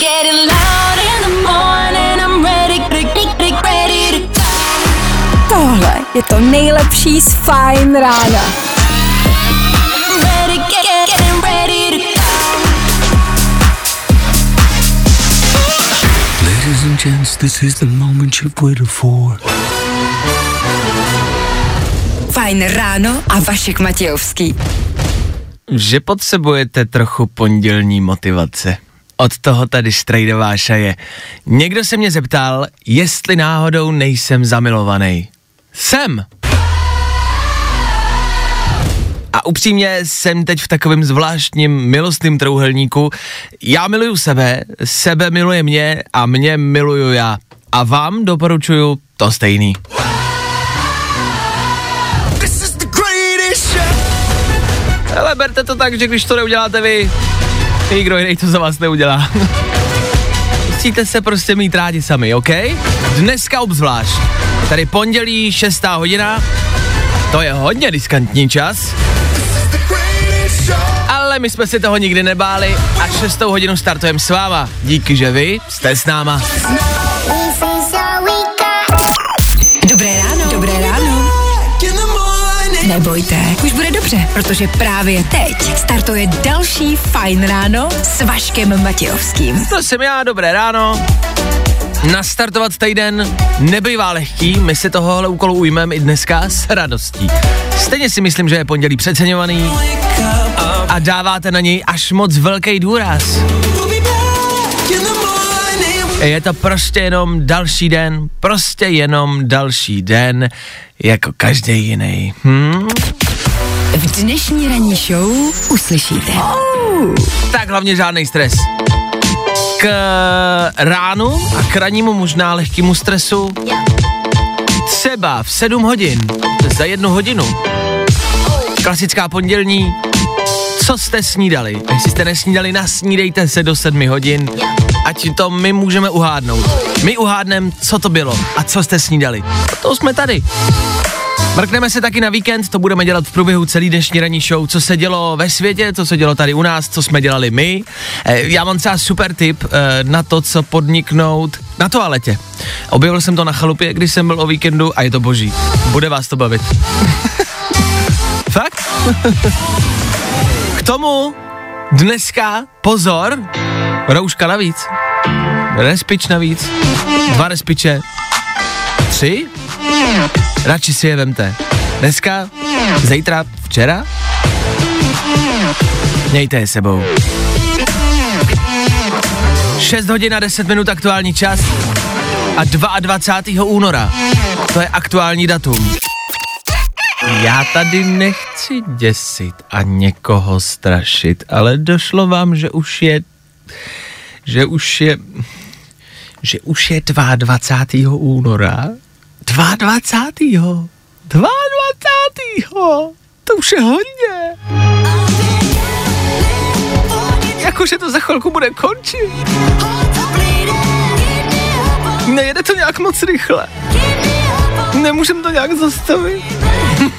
Getting loud in the morning, I'm ready, ready, ready to Tohle je to nejlepší z Fajn rána. ready, get, get, getting ready to Ladies and gents, this is the moment you've waited for. Fajn ráno a Vašek Matějovský. že potřebujete trochu pondělní motivace. Od toho tady Strejdová je. Někdo se mě zeptal, jestli náhodou nejsem zamilovaný. Jsem! A upřímně jsem teď v takovém zvláštním milostným trouhelníku. Já miluju sebe, sebe miluje mě a mě miluju já. A vám doporučuju to stejný. Ale berte to tak, že když to neuděláte vy, nikdo jiný to za vás neudělá. Musíte se prostě mít rádi sami, OK? Dneska obzvlášť. Tady pondělí, 6. hodina, to je hodně diskantní čas. Ale my jsme si toho nikdy nebáli a 6. hodinu startujeme s váma. Díky, že vy jste s náma. Dobré ráno. Dobré ráno. Nebojte, dobře, protože právě teď startuje další Fajn ráno s Vaškem Matějovským. To jsem já, dobré ráno. Nastartovat týden nebývá lehký, my si tohohle úkolu ujmeme i dneska s radostí. Stejně si myslím, že je pondělí přeceňovaný a dáváte na něj až moc velký důraz. Je to prostě jenom další den, prostě jenom další den, jako každý jiný. Hm? Dnešní ranní show uslyšíte. Tak hlavně žádný stres. K ránu a k rannímu možná lehkému stresu třeba v 7 hodin, za jednu hodinu. Klasická pondělní, co jste snídali? Jestli jste nesnídali, nasnídejte se do 7 hodin, ať to my můžeme uhádnout. My uhádneme, co to bylo a co jste snídali. To jsme tady. Mrkneme se taky na víkend, to budeme dělat v průběhu celý dnešní ranní show, co se dělo ve světě, co se dělo tady u nás, co jsme dělali my. Eh, Já mám třeba super tip eh, na to, co podniknout na toaletě. Objevil jsem to na chalupě, když jsem byl o víkendu a je to boží. Bude vás to bavit. Fakt? K tomu dneska, pozor, rouška navíc, respič navíc, dva respiče, tři, radši si je vemte. Dneska, zítra, včera, mějte je sebou. 6 hodin a 10 minut aktuální čas a 22. února, to je aktuální datum. Já tady nechci děsit a někoho strašit, ale došlo vám, že už je, že už je, že už je 22. února. 22. 22. To už je hodně. Jakože to za chvilku bude končit. Nejede to nějak moc rychle. Nemůžem to nějak zastavit.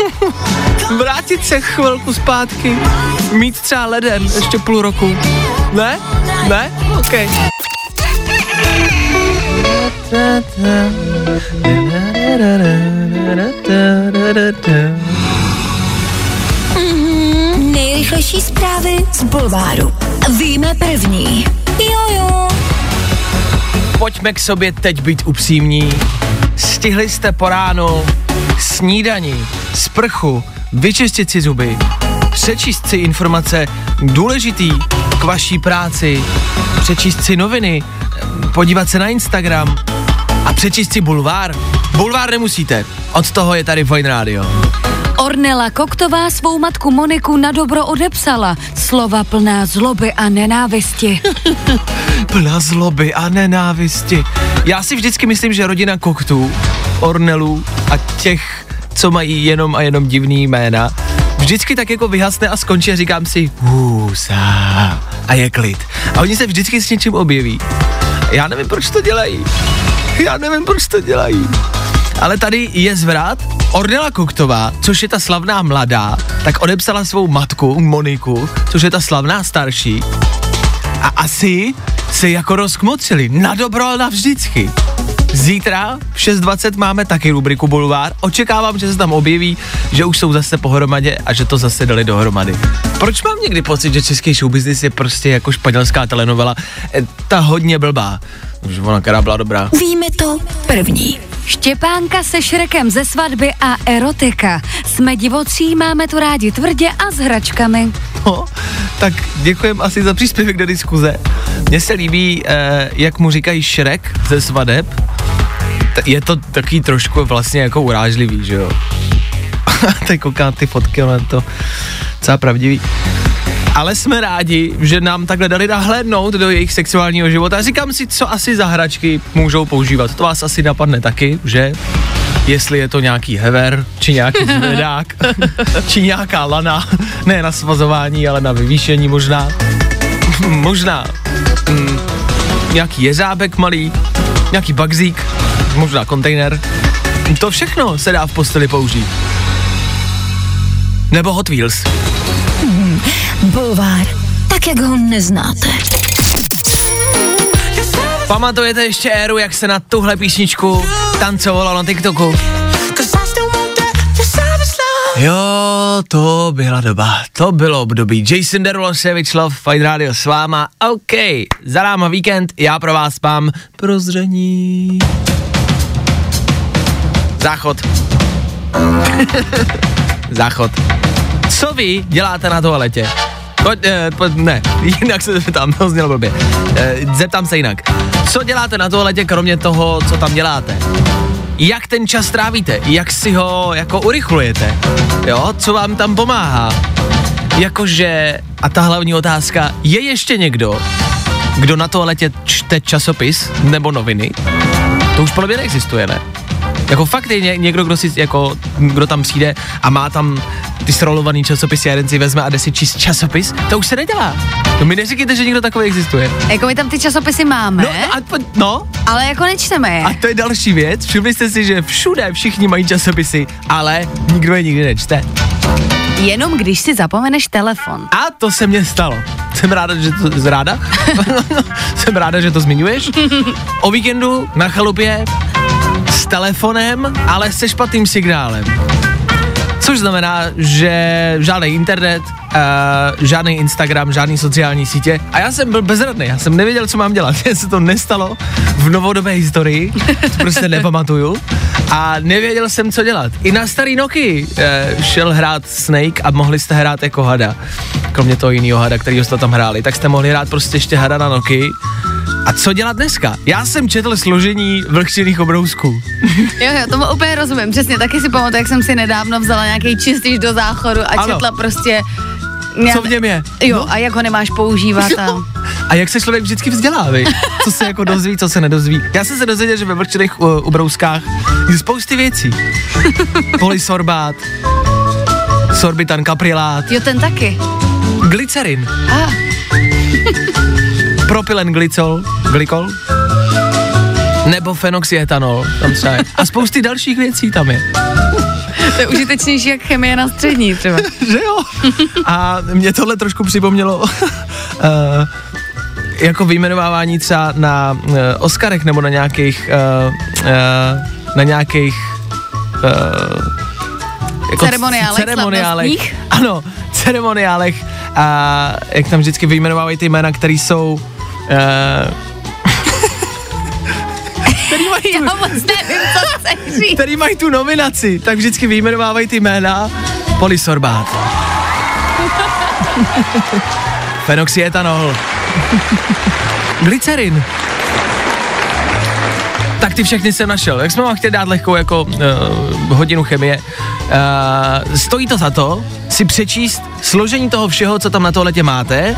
Vrátit se chvilku zpátky. Mít třeba leden ještě půl roku. Ne? Ne? OK. Nejrychlejší zprávy z Bulváru. Víme první. Jojo. Pojďme k sobě teď být upřímní. Stihli jste po ránu snídani, sprchu, vyčistit si zuby, přečíst si informace důležitý k vaší práci, přečíst si noviny, podívat se na Instagram a přečíst si bulvár. Bulvár nemusíte, od toho je tady Vojn Radio. Ornela Koktová svou matku Moniku na dobro odepsala. Slova plná zloby a nenávisti. Plná zloby a nenávisti. Já si vždycky myslím, že rodina koktů, Ornelů a těch, co mají jenom a jenom divný jména, vždycky tak jako vyhasne a skončí a říkám si hůsa a je klid. A oni se vždycky s něčím objeví. Já nevím, proč to dělají. Já nevím, proč to dělají. Ale tady je zvrat. Ornela Koktová, což je ta slavná mladá, tak odepsala svou matku Moniku, což je ta slavná starší. A asi se jako rozkmocili. Na dobro a navždycky. Zítra v 6.20 máme taky rubriku Bulvár. Očekávám, že se tam objeví, že už jsou zase pohromadě a že to zase dali dohromady. Proč mám někdy pocit, že český showbusiness je prostě jako španělská telenovela? E, ta hodně blbá. Už ona, která byla dobrá. Víme to první. Štěpánka se Šrekem ze svatby a erotika. Jsme divocí, máme to rádi tvrdě a s hračkami. No, tak děkujem asi za příspěvek do diskuze. Mně se líbí, eh, jak mu říkají Šrek ze svadeb. Je to takový trošku vlastně jako urážlivý, že jo? Teď koukám ty fotky, ale to celá pravdivý. Ale jsme rádi, že nám takhle dali nahlédnout do jejich sexuálního života. A říkám si, co asi za hračky můžou používat. To vás asi napadne taky, že? Jestli je to nějaký hever, či nějaký zvedák, či nějaká lana, ne na svazování, ale na vyvýšení možná. možná mm, nějaký jezábek malý, nějaký bagzík, možná kontejner. To všechno se dá v posteli použít. Nebo Hot Wheels. Bulvár. Tak, jak ho neznáte. Pamatujete ještě éru, jak se na tuhle písničku tancovalo na TikToku? Jo, to byla doba, to bylo období. Jason Derulo, Savage Love, Fight Radio s váma. OK, za náma víkend, já pro vás mám prozření. Záchod. Záchod. Co vy děláte na toaletě? Pojď, eh, pojď, ne, jinak se zeptám, to znělo blbě. Eh, zeptám se jinak. Co děláte na toaletě, kromě toho, co tam děláte? Jak ten čas trávíte? Jak si ho jako urychlujete? Jo, co vám tam pomáhá? Jakože, a ta hlavní otázka, je ještě někdo, kdo na toaletě čte časopis nebo noviny? To už podle mě neexistuje, ne? Jako fakt je ně, někdo, kdo, si, jako, kdo tam přijde a má tam ty srolovaný časopisy a jeden si vezme a jde si číst časopis, to už se nedělá. To mi neříkejte, že někdo takový existuje. Jako my tam ty časopisy máme, No, a, po- no, ale jako nečteme je. a to je další věc. Všimli jste si, že všude všichni mají časopisy, ale nikdo je nikdy nečte. Jenom když si zapomeneš telefon. A to se mně stalo. Jsem ráda, že to ráda. Jsem ráda, že to zmiňuješ. O víkendu na chalupě s telefonem, ale se špatným signálem. Což znamená, že žádný internet, uh, žádný Instagram, žádný sociální sítě. A já jsem byl bezradný, já jsem nevěděl, co mám dělat. Mně se to nestalo v novodobé historii, to prostě nepamatuju. A nevěděl jsem, co dělat. I na starý Noky uh, šel hrát Snake a mohli jste hrát jako hada. Kromě toho jiného hada, který jste tam hráli, tak jste mohli hrát prostě ještě hada na Noky. A co dělat dneska? Já jsem četl složení vlhčených obrousků. Jo, jo, tomu úplně rozumím. Přesně, taky si pamatuju, jak jsem si nedávno vzala nějaký čistič do záchodu a Ano. četla prostě... Já, Co v něm je? Jo, a jak ho nemáš používat a... A jak se člověk vždycky vzdělá, vy? Co se jako dozví, co se nedozví. Já jsem se dozvěděl, že ve vlhčených uh, ubrouskách je spousty věcí. Polysorbát, sorbitan kaprilát, Jo, ten taky. glycerin, A, propylen glycol, glykol, nebo fenoxietanol, tam třeba je. A spousty dalších věcí tam je. to je užitečnější jak chemie na střední třeba. že jo? A mě tohle trošku připomnělo uh, jako vyjmenovávání třeba na uh, Oscarech nebo na nějakých uh, uh, na nějakých uh, jako Ceremoniálech ceremoniálech. Ano, ceremoniálech a jak tam vždycky vyjmenovávají ty jména, které jsou který mají, Já moc nevím, co chceš který mají tu nominaci, tak vždycky vyjmenovávají ty jména polysorbát. Fenoxietanol. Glycerin. Tak ty všechny jsem našel. Jak jsme vám chtěli dát lehkou jako uh, hodinu chemie, uh, stojí to za to si přečíst složení toho všeho, co tam na toaletě máte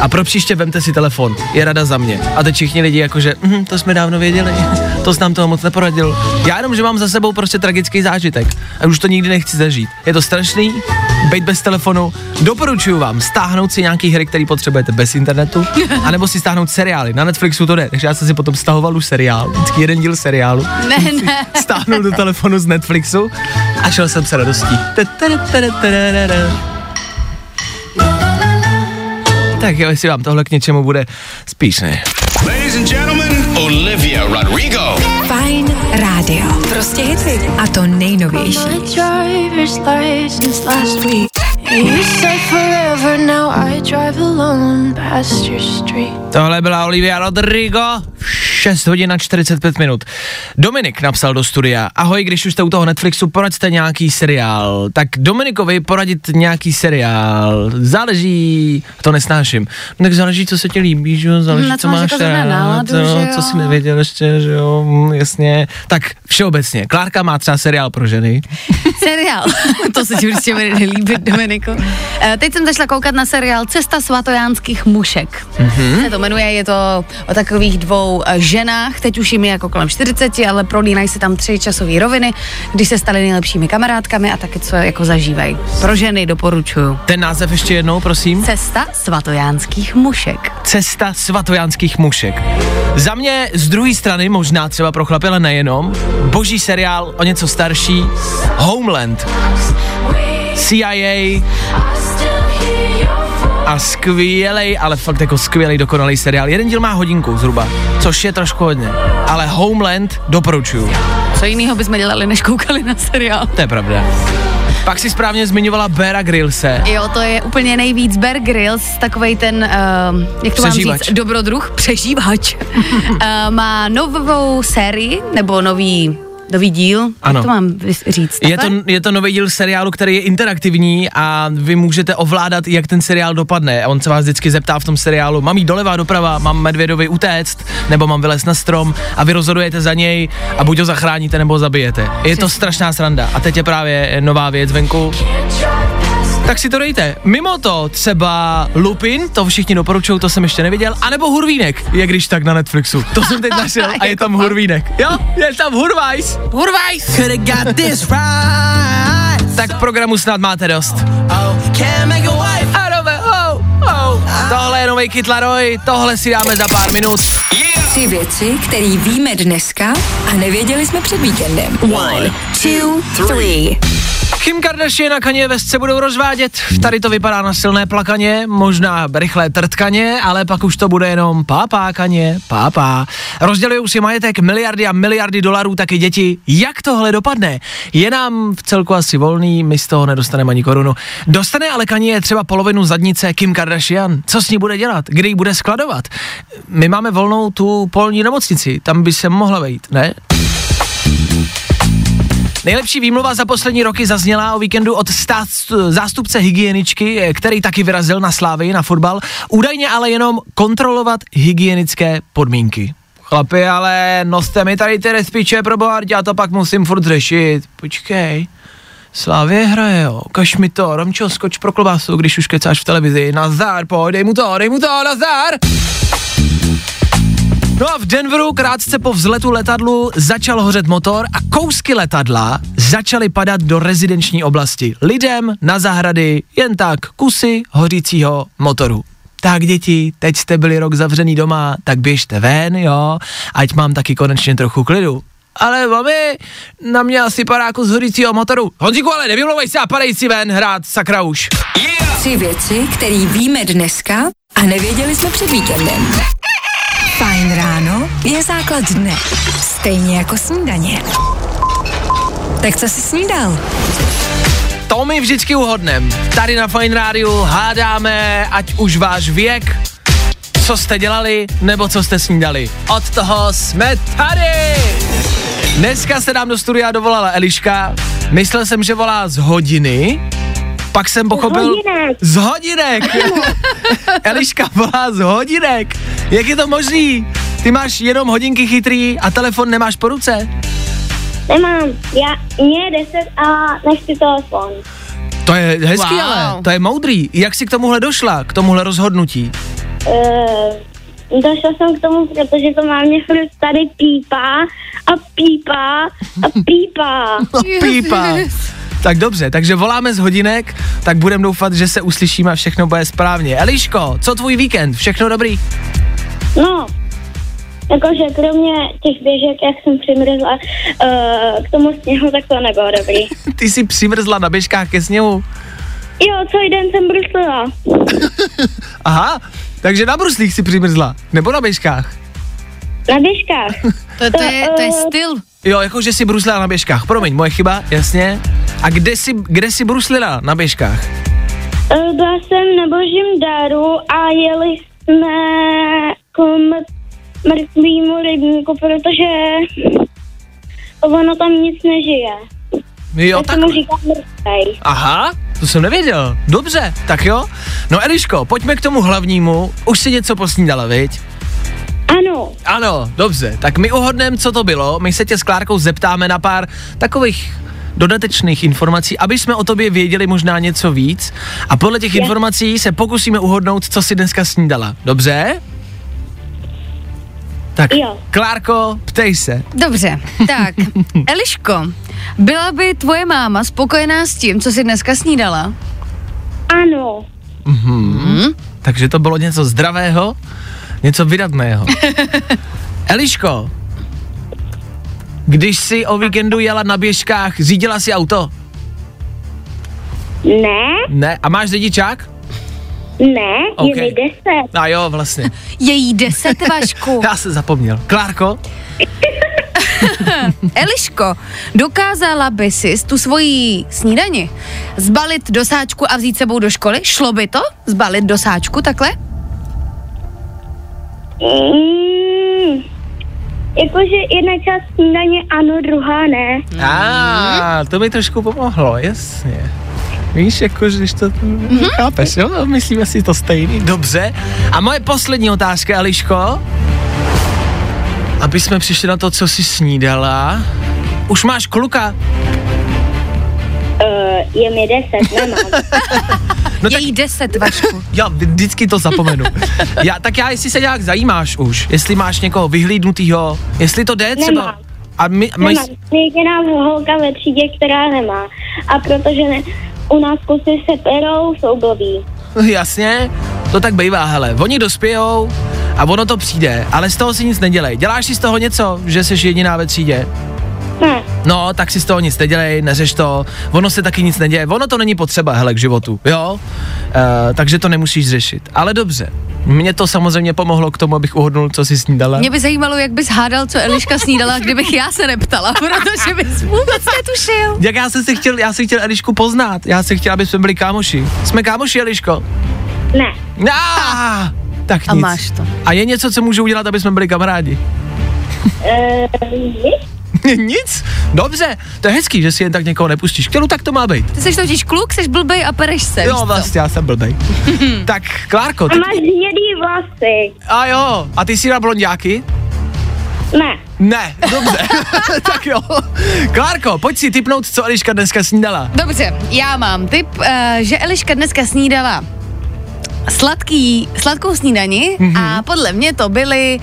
a pro příště vemte si telefon. Je rada za mě. A teď všichni lidi jakože, mm, to jsme dávno věděli, to jsi nám toho moc neporadil. Já jenom, že mám za sebou prostě tragický zážitek a už to nikdy nechci zažít. Je to strašný, být bez telefonu. Doporučuji vám stáhnout si nějaký hry, který potřebujete bez internetu, anebo si stáhnout seriály. Na Netflixu to jde, takže já jsem si potom stahoval už seriál, vždycky jeden díl seriálu. Ne, ne. Stáhnul do telefonu z Netflixu a šel jsem se radostí. Tak jo, jestli vám tohle k něčemu bude, spíš ne. Ladies and gentlemen, Olivia Rodrigo. Fajn rádio. Prostě hity. A to nejnovější. street. Tohle byla Olivia Rodrigo, 6 hodin a 45 minut. Dominik napsal do studia, ahoj, když už jste u toho Netflixu, poraďte nějaký seriál. Tak Dominikovi poradit nějaký seriál, záleží, to nesnáším. No, tak záleží, co se ti líbí, že jo, záleží, Na co máš jako rád, náladu, no, že jo? co jsi nevěděl ještě, že jo, mm, jasně. Tak všeobecně, Klárka má třeba seriál pro ženy. Seriál. to se ti určitě bude nelíbit, Dominiku. Eh, Teď jsem zašla koukat na seriál Cesta svatojánských mušek. Mm-hmm. Se to jmenuje, je to o takových dvou eh, ženách, teď už jim je jako kolem 40, ale prolínají se tam tři časové roviny, když se staly nejlepšími kamarádkami a taky co jako zažívají. Pro ženy doporučuju. Ten název ještě jednou, prosím. Cesta svatojánských mušek. Cesta svatojánských mušek. Za mě z druhé strany, možná třeba pro chlapy, ale nejenom, boží seriál o něco starší, Homeland. CIA a skvělej, ale fakt jako skvělý dokonalý seriál. Jeden díl má hodinku zhruba, což je trošku hodně, ale Homeland doporučuju. Co jiného bychom dělali, než koukali na seriál? To je pravda. Pak si správně zmiňovala Bera Grillse. Jo, to je úplně nejvíc Bear Grylls, takovej ten, uh, jak to mám Přežívač. říct, dobrodruh, přežívač. uh, má novou sérii, nebo nový, nový díl, Ano. jak to mám říct? Je to, je to nový díl seriálu, který je interaktivní a vy můžete ovládat, jak ten seriál dopadne. A on se vás vždycky zeptá v tom seriálu, mám jít doleva, doprava, mám medvědovi utéct, nebo mám vylézt na strom a vy rozhodujete za něj a buď ho zachráníte, nebo ho zabijete. Je to strašná sranda. A teď je právě nová věc venku. Tak si to dejte. Mimo to třeba Lupin, to všichni doporučují, to jsem ještě neviděl, anebo Hurvínek, je když tak na Netflixu. To jsem teď našel a je tam Hurvínek. Jo, je tam Hurvajs. Hurvajs. Tak programu snad máte dost. A nové, oh, oh. Tohle je nový Kid Laroi, tohle si dáme za pár minut. Tři věci, které víme dneska a nevěděli jsme před víkendem. One, two, three. Kim Kardashian a Kanye West se budou rozvádět. Tady to vypadá na silné plakaně, možná rychlé trtkaně, ale pak už to bude jenom pápá Kanye, pápá. Rozdělují si majetek miliardy a miliardy dolarů taky děti. Jak tohle dopadne? Je nám v celku asi volný, my z toho nedostaneme ani korunu. Dostane ale Kanye třeba polovinu zadnice Kim Kardashian. Co s ní bude dělat? Kdy ji bude skladovat? My máme volnou tu polní nemocnici, tam by se mohla vejít, ne? Nejlepší výmluva za poslední roky zazněla o víkendu od stát, zástupce hygieničky, který taky vyrazil na Slávy na fotbal, údajně ale jenom kontrolovat hygienické podmínky. Chlapi, ale noste mi tady ty respiče pro boha, já to pak musím furt řešit. Počkej, Slávě hraje, jo. Kaž mi to, Romčo, skoč pro klobásu, když už kecáš v televizi. Nazdar, pojď, dej mu to, dej mu to, nazdar! No a v Denveru krátce po vzletu letadlu začal hořet motor a kousky letadla začaly padat do rezidenční oblasti. Lidem na zahrady jen tak kusy hořícího motoru. Tak děti, teď jste byli rok zavřený doma, tak běžte ven, jo, ať mám taky konečně trochu klidu. Ale mami, na mě asi padá kus hořícího motoru. Honzíku, ale nevymlouvej se a padej si ven hrát, sakra už. Tři věci, které víme dneska a nevěděli jsme před víkendem. Fajn ráno je základ dne. Stejně jako snídaně. Tak co jsi snídal? To my vždycky uhodnem. Tady na Fine Rádiu hádáme, ať už váš věk, co jste dělali, nebo co jste snídali. Od toho jsme tady! Dneska se nám do studia dovolala Eliška. Myslel jsem, že volá z hodiny, pak jsem pochopil... hodinek. Z hodinek! Eliška volá z hodinek! Jak je to možný? Ty máš jenom hodinky chytrý a telefon nemáš po ruce? Nemám, já, mě je 10 a nechci telefon. To je hezký, Wow. ale to je moudrý. Jak jsi k tomuhle došla, k tomuhle rozhodnutí? Uh, došla jsem k tomu, protože to má mě furt tady pípá a pípá a pípá. No, pípa. Tak dobře, takže voláme z hodinek, tak budeme doufat, že se uslyšíme a všechno bude správně. Eliško, co tvůj víkend? Všechno dobrý? No, jakože kromě těch běžek, jak jsem přimrzla uh, k tomu sněhu, tak to nebylo dobrý. Ty jsi přimrzla na běžkách ke sněhu. Jo, celý den jsem bruslila. Aha, takže na bruslích si přimrzla, nebo na běžkách? Na běžkách. To, to, je, to je eh, styl. Jo, jako že si bruslila na běžkách, promiň, moje chyba, jasně. A kde si, kde si bruslila na běžkách? Eh, Byla jsem na božím daru a jeli jsme k mr- mrtvýmu rybníku, protože ono tam nic nežije. Jo, tak tak. se mu říká mrtvej. Aha, to jsem nevěděl. Dobře, tak jo. No Eliško, pojďme k tomu hlavnímu. Už si něco posnídala, viď? Ano, Ano, dobře. Tak my uhodneme, co to bylo. My se tě s Klárkou zeptáme na pár takových dodatečných informací, aby jsme o tobě věděli možná něco víc. A podle těch informací se pokusíme uhodnout, co si dneska snídala. Dobře? Tak, Jo. Klárko, ptej se. Dobře, tak, Eliško, byla by tvoje máma spokojená s tím, co jsi dneska snídala? ano, Takže to bylo něco zdravého, něco vydatného. Eliško, když jsi o víkendu jela na běžkách, řídila si auto? ne, Ne. A máš řidičák? ne, Ok. je mi deset. A jo, vlastně. Je jí deset, Vašku. Já se zapomněl. Klárko? Eliško, dokázala by si tu svoji snídani zbalit do sáčku a vzít sebou do školy? Šlo by to? Zbalit do sáčku takhle? Mm, jakože jedna část snídaně ano, druhá ne. A to mi trošku pomohlo, jasně. Víš, jako, že když to chápeš, jo? Myslíme si to stejný. Dobře. A moje poslední otázka, Eliško. Aby jsme přišli na to, co jsi snídala. Už máš kluka? Uh, je mi deset, nemám. No Je jí deset, Vašku. Já vždycky to zapomenu. Já, tak já, jestli se nějak zajímáš už, jestli máš někoho vyhlídnutýho, jestli to jde třeba. Nemám. A my, my, Nemám. Je jediná holka ve třídě, která nemá. A protože ne, u nás kusy se perou, jsou blbý. Jasně, to tak bývá, hele. Oni dospějou a ono to přijde, ale z toho si nic nedělej. Děláš si z toho něco, že jsi jediná ve třídě? Ne, No, tak si z toho nic nedělej, neřeš to, ono se taky nic neděje, ono to není potřeba, hele, k životu, jo? E, takže to nemusíš řešit. Ale dobře, mě to samozřejmě pomohlo k tomu, abych uhodnul, co si snídala. Mě by zajímalo, jak bys hádal, co Eliška snídala, kdybych já se neptala, protože bys vůbec netušil. Jak já jsem si chtěl, já jsem chtěl Elišku poznat, já jsem chtěl, aby jsme byli kámoši. Jsme kámoši, Eliško? ne. Ah, tak A nic. máš to. A je něco, co můžu udělat, aby jsme byli kamarádi? Uh, nic? Dobře, to je hezký, že si jen tak někoho nepustíš. Kterou tak to má být? Ty jsi totiž kluk, jsi blbej a pereš se, Jo, vlastně, já jsem blbej. tak, Klárko, A ty... máš hnědý vlasy? A jo, a ty jsi na blondiáky? Ne. Ne, dobře. tak jo. Klárko, pojď si typnout, co Eliška dneska snídala. Dobře, já mám tip, uh, že Eliška dneska snídala sladký, sladkou snídani Mhm. mm-hmm. a podle mě to byly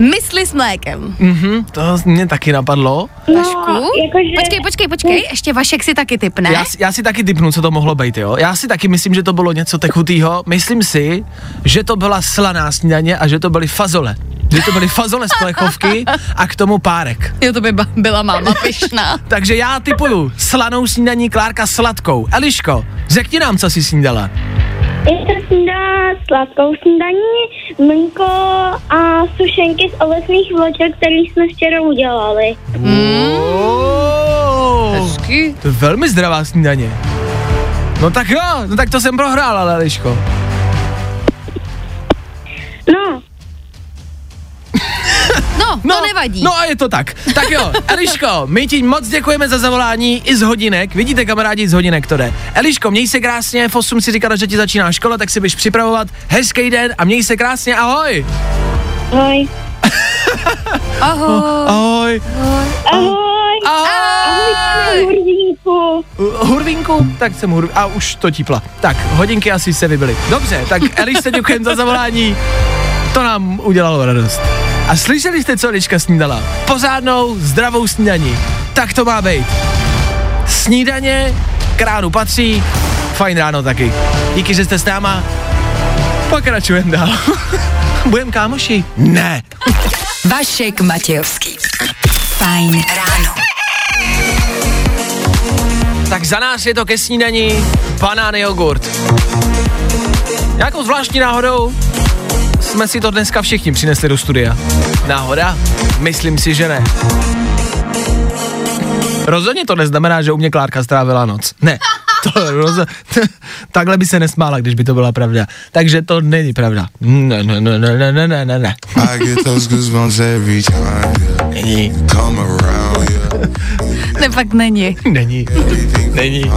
mysli s mlékem. Mhm, to mě taky napadlo. Vašku? No, jakože... Počkej, počkej, počkej, ještě Vašek si taky typne. Já, si- já si taky typnu, co to mohlo být, jo. Já si taky myslím, že to bylo něco tekutýho. Myslím si, že to byla slaná snídaně a že to byly fazole. Že to byly fazole z plechovky a k tomu párek. Jo, to by ba- byla máma pyšná. Takže já typuju slanou snídaní, Klárka sladkou. Eliško, řekni nám, co jsi snídala. Já jsem snídala sladkou snídaní, mlíko a sušenky z ovocných vloček, které jsme včera udělali. Oh, Hezky. to je velmi zdravá snídaně. No tak jo, no tak to jsem prohrál, ale Eliško. No, no, to nevadí. No a je to tak. Tak jo, Eliško, my ti moc děkujeme za zavolání i z hodinek. Vidíte, kamarádi, z hodinek to jde. Eliško, měj se krásně, v 8 si říkala, že ti začíná škola, tak si běž připravovat. Hezký den a měj se krásně, ahoj. ahoj. Ahoj. Ahoj. Ahoj. Ahoj. Ahoj, Hurvíku. Hurvínku? Tak jsem hurv... A už to típla. Tak, hodinky asi se vybily. Dobře, tak Elišce děkujeme za zavolání. To nám udělalo radost. A slyšeli jste, co Eliška snídala? Pořádnou, zdravou snídaní. Tak to má být. Snídaně k ránu patří, fajn ráno taky. Díky, že jste s náma. Pokračujeme dál. Budem kámoši? Ne. Vašek Matějovský. Fajn ráno. Tak za nás je to ke snídani. banány jogurt. Nějakou zvláštní náhodou jsme si to dneska všichni přinesli do studia. Náhoda? Myslím si, že ne. Rozhodně to neznamená, že u mě Klárka strávila noc. Ne. To roz... Takhle by se nesmála, když by to byla pravda. Takže to není pravda. Ne, ne, ne, ne, ne, ne, ne, ne. Není. Ne, fakt není. Není. Není.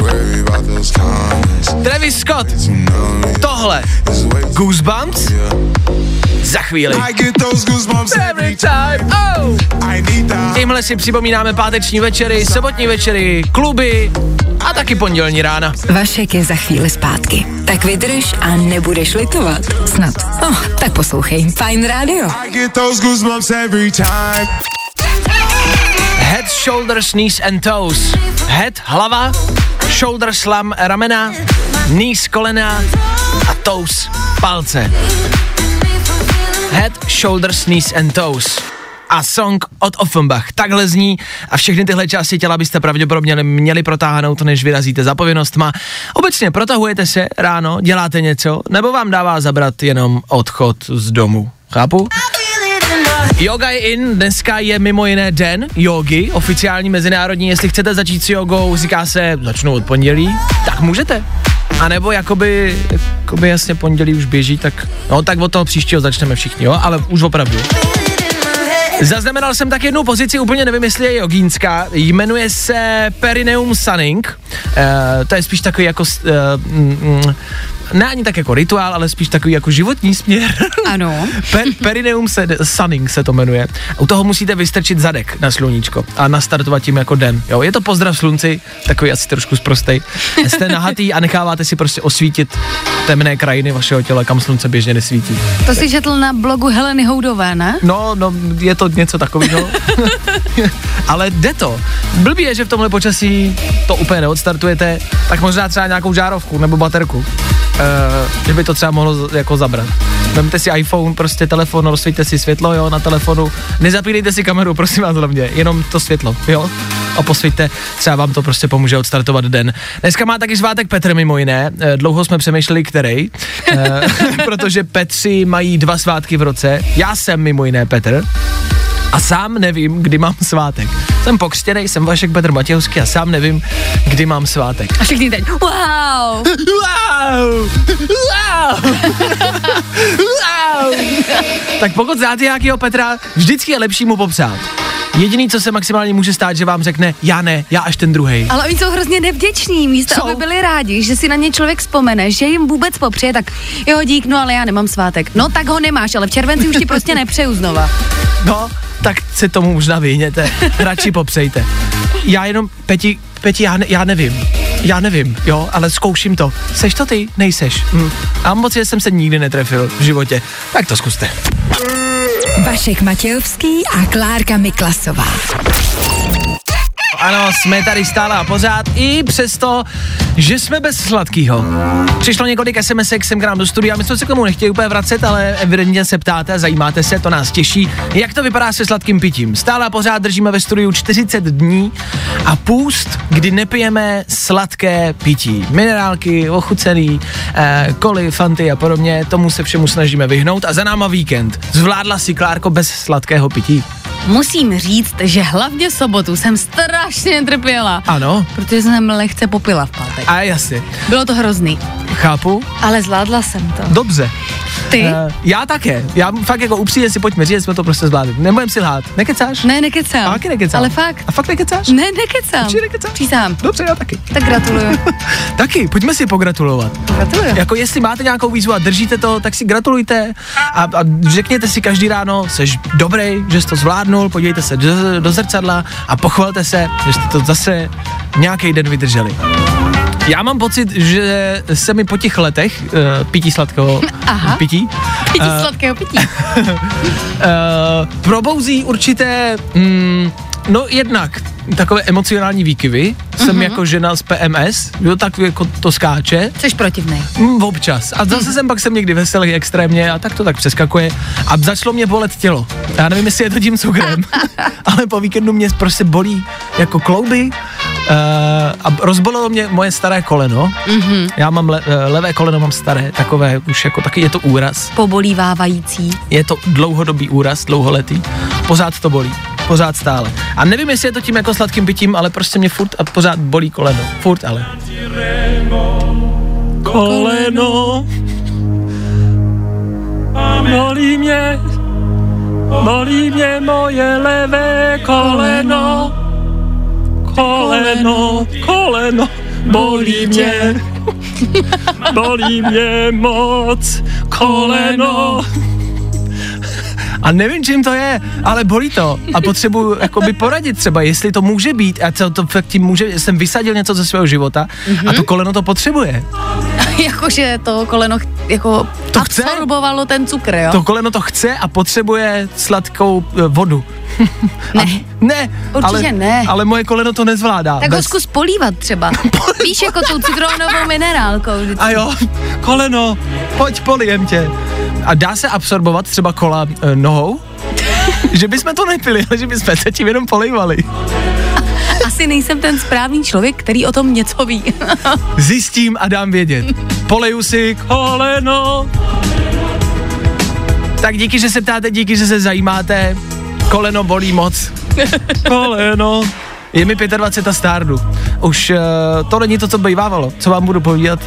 Fine. Travis Scott. Tohle. Goosebumps. Za chvíli. I get those goosebumps every time. Oh. I need that. Tímhle si připomínáme páteční večery, sobotní večery, kluby a taky pondělní rána. Vašek je za chvíli zpátky. Tak vydrž a nebudeš litovat. Snad. No, tak poslouchej. Fajn rádio. I get those goosebumps every time. Head, shoulders, knees and toes. Head, hlava, shoulder, slam, ramena, knees, kolena a toes, palce. Head, shoulders, knees and toes. A song od Offenbach. Takhle zní a všechny tyhle části těla byste pravděpodobně měli protáhnout, než vyrazíte za povinnostma. Obecně protahujete se ráno, děláte něco, nebo vám dává zabrat jenom odchod z domu. Chápu? Yoga je in, dneska je mimo jiné den jogy, oficiální mezinárodní, jestli chcete začít s jogou, říká se, začnu od pondělí, tak můžete. A nebo jakoby, jakoby jasně pondělí už běží, tak no tak od toho příštího začneme všichni, jo, ale už opravdu. Zaznamenal jsem tak jednu pozici, úplně nevím, jestli je jogínská, jmenuje se Perineum Sunning, e, to je spíš takový jako, e, mm, ne ani tak jako rituál, ale spíš takový jako životní směr. Ano. Per, perineum se, sunning se to jmenuje. U toho musíte vystrčit zadek na sluníčko a nastartovat tím jako den. Jo, je to pozdrav slunci, takový asi trošku zprostej. Jste nahatý a necháváte si prostě osvítit temné krajiny vašeho těla, kam slunce běžně nesvítí. To si četl na blogu Heleny Houdové, ne? No, no, je to něco takového. Ale jde to. Blbý je, že v tomhle počasí to úplně neodstartujete, tak možná třeba nějakou žárovku nebo baterku. Uh, že by to třeba mohlo jako zabrat. Vemte si iPhone, prostě telefon, rozsvíťte si světlo, jo, na telefonu. Nezapínejte si kameru, prosím vás hlavně, jenom to světlo, jo. A posvíťte, třeba vám to prostě pomůže odstartovat den. Dneska má taky svátek Petr mimo jiné, Eh, dlouho jsme přemýšleli, který, eh, protože Petři mají dva svátky v roce. Já jsem mimo jiné Petr, a sám nevím, kdy mám svátek. Jsem pokřtěnej, jsem Vašek Petr Matějovský a sám nevím, kdy mám svátek. A všichni teď, wow! Wow! Wow! wow! tak pokud znáte nějakého Petra, vždycky je lepší mu popsat. Jediný, co se maximálně může stát, že vám řekne, já ne, já až ten druhý. Ale oni jsou hrozně nevděční, místo Jsou. aby byli rádi, že si na ně člověk vzpomene, že jim vůbec popřeje, tak jo, dík, no ale já nemám svátek. No tak ho nemáš, ale v červenci už ti prostě nepřeju znova. No, tak se tomu možná vyhněte, radši popřejte. Já jenom, Peti, Peti, já, ne, já nevím, já nevím, jo, ale zkouším to. Seš to ty? Nejseš. Hm. A moc že jsem se nikdy netrefil v životě. Tak to zkuste. Vašek Matějovský a Klárka Miklasová. Ano, jsme tady stále a pořád, i přesto, že jsme bez sladkýho. Přišlo několik sms sem k nám do studia, my jsme se k tomu nechtěli úplně vracet, ale evidentně se ptáte, zajímáte se, to nás těší. Jak to vypadá se sladkým pitím? Stále a pořád držíme ve studiu 40 dní a půst, kdy nepijeme sladké pití. Minerálky, ochucený, eh, koly, fanty a podobně, tomu se všemu snažíme vyhnout a za náma víkend. Zvládla si Klárko bez sladkého pití? Musím říct, že hlavně sobotu jsem strašně trpěla, Ano, protože jsem lehce popila v pátek. a jasně, Bylo to hrozný, chápu, ale zvládla jsem to. dobře. Ty? Uh, já také. Já fakt jako upřímně si pojďme říct, jsme to prostě zvládli. Nebudem si lhát. Nekecáš? Ne, nekecám. A taky nekecám. Ale fakt. A fakt nekecáš? Ne, nekecám. Určitě nekecáš? Přísám. Dobře, já taky. Tak gratuluju. taky, pojďme si pogratulovat. Gratuluju. Jako jestli máte nějakou výzvu a držíte to, tak si gratulujte a, a řekněte si každý ráno, jsi dobrý, že jsi to zvládnul, podívejte se do, do zrcadla a pochvalte se, že jste to zase nějaký den vydrželi. Já mám pocit, že se mi po těch letech uh, pití sladkého Aha. Pití, Pití Eh, sladkého pití. uh, probouzí určité, mm, no jednak takové emocionální výkyvy. Jsem Mhm. jako žena z PMS, jo, tak jako to skáče. Jsi protivnej. Mm, občas. A zase jsem pak jsem někdy veselý extrémně a tak to tak přeskakuje. A začalo mě bolet tělo. Já nevím, jestli je to tím cukrem, ale po víkendu mě prostě bolí jako klouby. A rozbolelo mě moje staré koleno. Mm-hmm. Já mám le, eh, levé koleno, mám staré, takové už jako taky, je to úraz. Pobolívávající. Je to dlouhodobý úraz, dlouholetý. Pořád to bolí. Pořád stále. A nevím, jestli je to tím jako sladkým pitím, ale prostě mě furt a pořád bolí koleno. Furt ale. Koleno. Bolí mě. Bolí mě moje levé koleno. Koleno, koleno, bolí mě. Bolí mě moc koleno. A nevím, čím to je, ale bolí to. A potřebuji jakoby poradit třeba, jestli to může být a co to fakt tím může, jsem vysadil něco ze svého života a to koleno to potřebuje. Jakože to koleno ch- jako To chce? absorbovalo ten cukr, jo? To koleno to chce a potřebuje sladkou e, vodu. Ne. Ne, Určitě ale, ne. ale moje koleno to nezvládá. Tak ho zkus polívat třeba. Víš, jako tou citronovou minerálkou. vždycky. A jo, koleno, pojď polijem tě. A dá se absorbovat třeba kola e, nohou? že bychom to nepili, ale že bychom se tím jenom polejvali. Asi nejsem ten správný člověk, který o tom něco ví. Zjistím a dám vědět. Poleju si koleno. Tak díky, že se ptáte, díky, že se zajímáte. Koleno bolí moc. koleno. Je mi 25 a stárnu. Už uh, to není to, co bývávalo. Co vám budu povídat?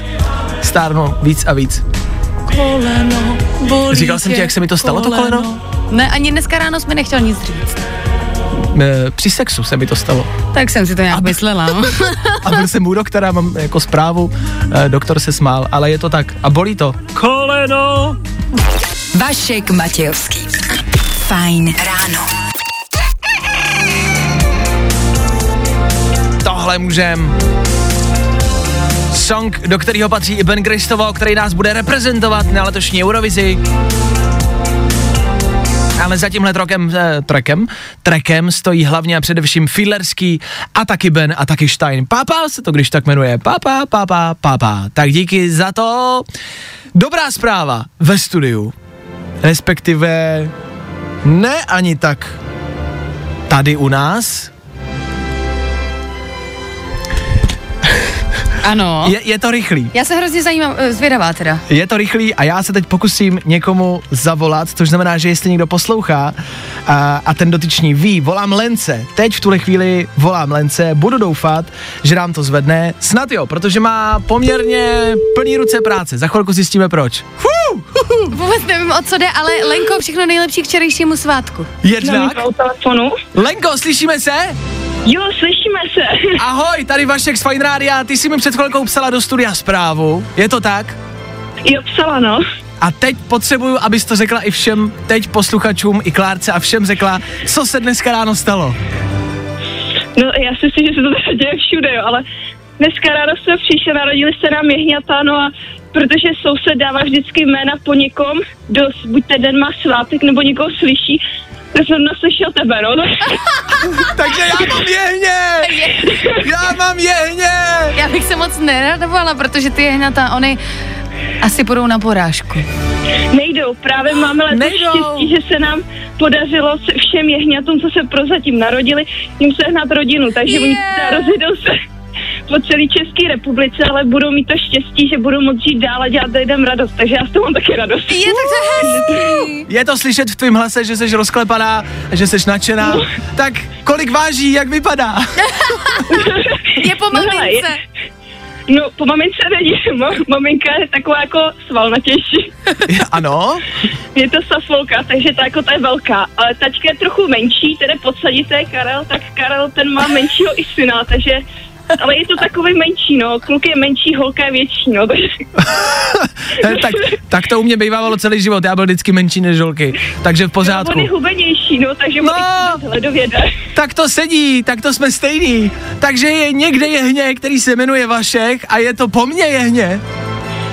Stárnu víc a víc. Koleno, bolí Říkal jsem ti, jak se mi to stalo, to koleno? Ne, ani dneska ráno jsme nechtěl nic říct. E, při sexu se mi to stalo. Tak jsem si to nějak myslela. no. A byl jsem u doktora, mám jako zprávu, e, doktor se smál, ale je to tak. A bolí to. Koleno. Vašek Matějovský. Fajn ráno. Tohle můžem. Song, do kterého patří i Ben Kristovo, který nás bude reprezentovat na letošní Eurovizi. Ale za tímhle trokem, eh, trekem, trekem stojí hlavně a především Fiedlerský a taky Ben a taky Stein. Papa se to když tak jmenuje. Papa, papa, papa. Tak díky za to. Dobrá zpráva ve studiu. Respektive ne ani tak. Tady u nás, Ano. Je, je to rychlý. Já se hrozně zajímám, eh, zvědavá teda. Je to rychlý a já se teď pokusím někomu zavolat, což znamená, že jestli někdo poslouchá a, a ten dotyčný ví, volám Lence, teď v tuhle chvíli volám Lence, budu doufat, že nám to zvedne, snad jo, protože má poměrně plný ruce práce, za chvilku zjistíme proč. Fuh, Vůbec nevím, o co jde, ale Lenko, všechno nejlepší k včerejšímu svátku. jednak. telefonu. Lenko, slyšíme se? Se. Ahoj, tady Vašek z Fine Rádia, ty jsi mi před chvilkou psala do studia zprávu, je to tak? Jo, psala, no. A teď potřebuju, abys to řekla i všem teď posluchačům, i Klárce a všem řekla, co se dneska ráno stalo. No, já si myslím, že se to děje všude, jo, ale dneska ráno jsme přišli, narodili se nám jehňata, no a protože soused dává vždycky jména po někom, kdo buď ten den má svátek, nebo někoho slyší, tak jsem naslyšel tebe, no. Takže já mám jehně! Já mám jehně! Já bych se moc neradovala, protože ty jehnata, oni asi půjdou na porážku. Nejdou, právě máme letos Nejdou. štěstí, že se nám podařilo všem jehňatům, co se prozatím narodili, jim sehnat rodinu, takže oni Je. teda rozjedou se po celé České republice, ale budou mít to štěstí, že budou moct žít dál a dělat lidem radost, takže já z toho mám taky radost. Je, tak to je hezký. Je to slyšet v tvém hlase, že jsi rozklepaná, že jsi nadšená. Tak kolik váží, jak vypadá? Je po No mamince. No, po mamince není, maminka je taková jako svalnatější. ano? Je to safolka, takže ta jako ta je velká, ale tačka je trochu menší, tedy podsadité Karel, tak Karel ten má menšího i syna, takže ale je to takový menší, no. Kluk je menší, holka je větší, no. Eh, tak, tak to u mě bývávalo celý život, já byl vždycky menší než žolky. Takže v on pořádku. je hubenější, no, takže No. no. Tak to sedí, tak to jsme stejný. Takže je někde jehně, který se jmenuje Vašek a je to po mně jehně.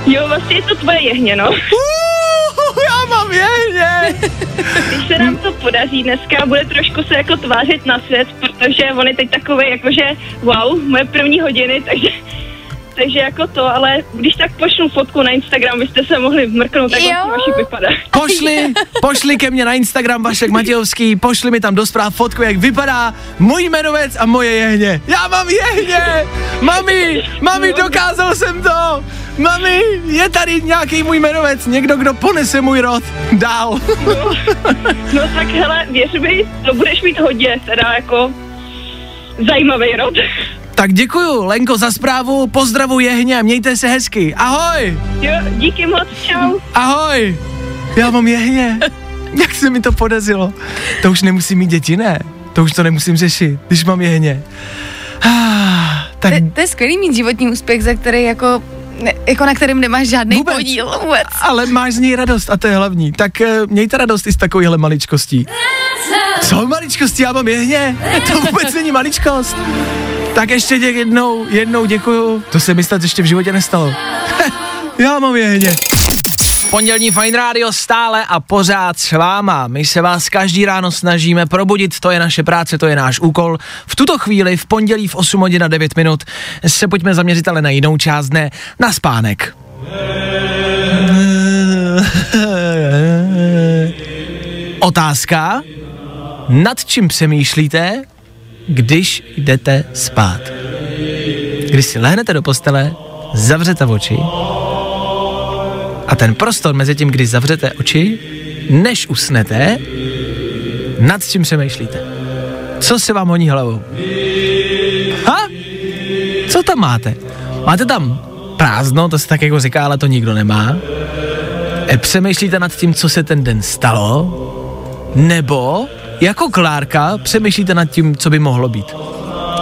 Jo, vlastně je to tvoje jehně, no. Uh, já mám jehně. Když se nám to podaří dneska, bude trošku se jako tvářit na svět, protože on je teď takový jakože wow, moje první hodiny, takže takže jako to, ale když tak pošlu fotku na Instagram, byste se mohli mrknout, jak Jo. vlastně Vašek vypadá. Pošli, pošli ke mně na Instagram Vašek Matějovský, pošli mi tam do zpráv fotku, jak vypadá můj jmenovec a moje jehně. Já mám jehně! Mami, mami, dokázal jsem to! Mami, je tady nějaký můj jmenovec, někdo, kdo ponese můj rod dál. No tak hele, věř mi, to budeš mít hodně, teda jako zajímavý rod. Tak děkuju, Lenko, za zprávu, pozdravu jehně, mějte se hezky. Ahoj, Jo, díky moc, čau. ahoj. Já mám jehně. Jak se mi to podařilo? To už nemusím mít děti, ne? To už to nemusím řešit, když mám jehně. Ah, tak To, to je skvělý mít životní úspěch, za který jako, ne, jako na kterým nemáš žádný Vůbec. podíl vůbec. ale máš z něj radost a to je hlavní. Tak eh, mějte radost i z takovýchhle maličkostí. Co maličkosti? Já mám jehně. To vůbec není maličkost. Tak ještě jednou, jednou děkuju. To se mi snad ještě v životě nestalo. Já mám jehně. Pondělní Fine Radio stále a pořád s váma. My se vás každý ráno snažíme probudit, to je naše práce, to je náš úkol. V tuto chvíli, v pondělí v 8 hodin a 9 minut, se pojďme zaměřit ale na jinou část dne, na spánek. Otázka, nad čím přemýšlíte, když jdete spát? Když si lehnete do postele, zavřete oči a ten prostor mezi tím, když zavřete oči, než usnete, nad čím přemýšlíte? Co se vám honí hlavou? Ha? Co tam máte? Máte tam prázdno, to se tak jako říká, ale to nikdo nemá. E, Přemýšlíte nad tím, co se ten den stalo? Nebo jako Klárka přemýšlíte nad tím, co by mohlo být?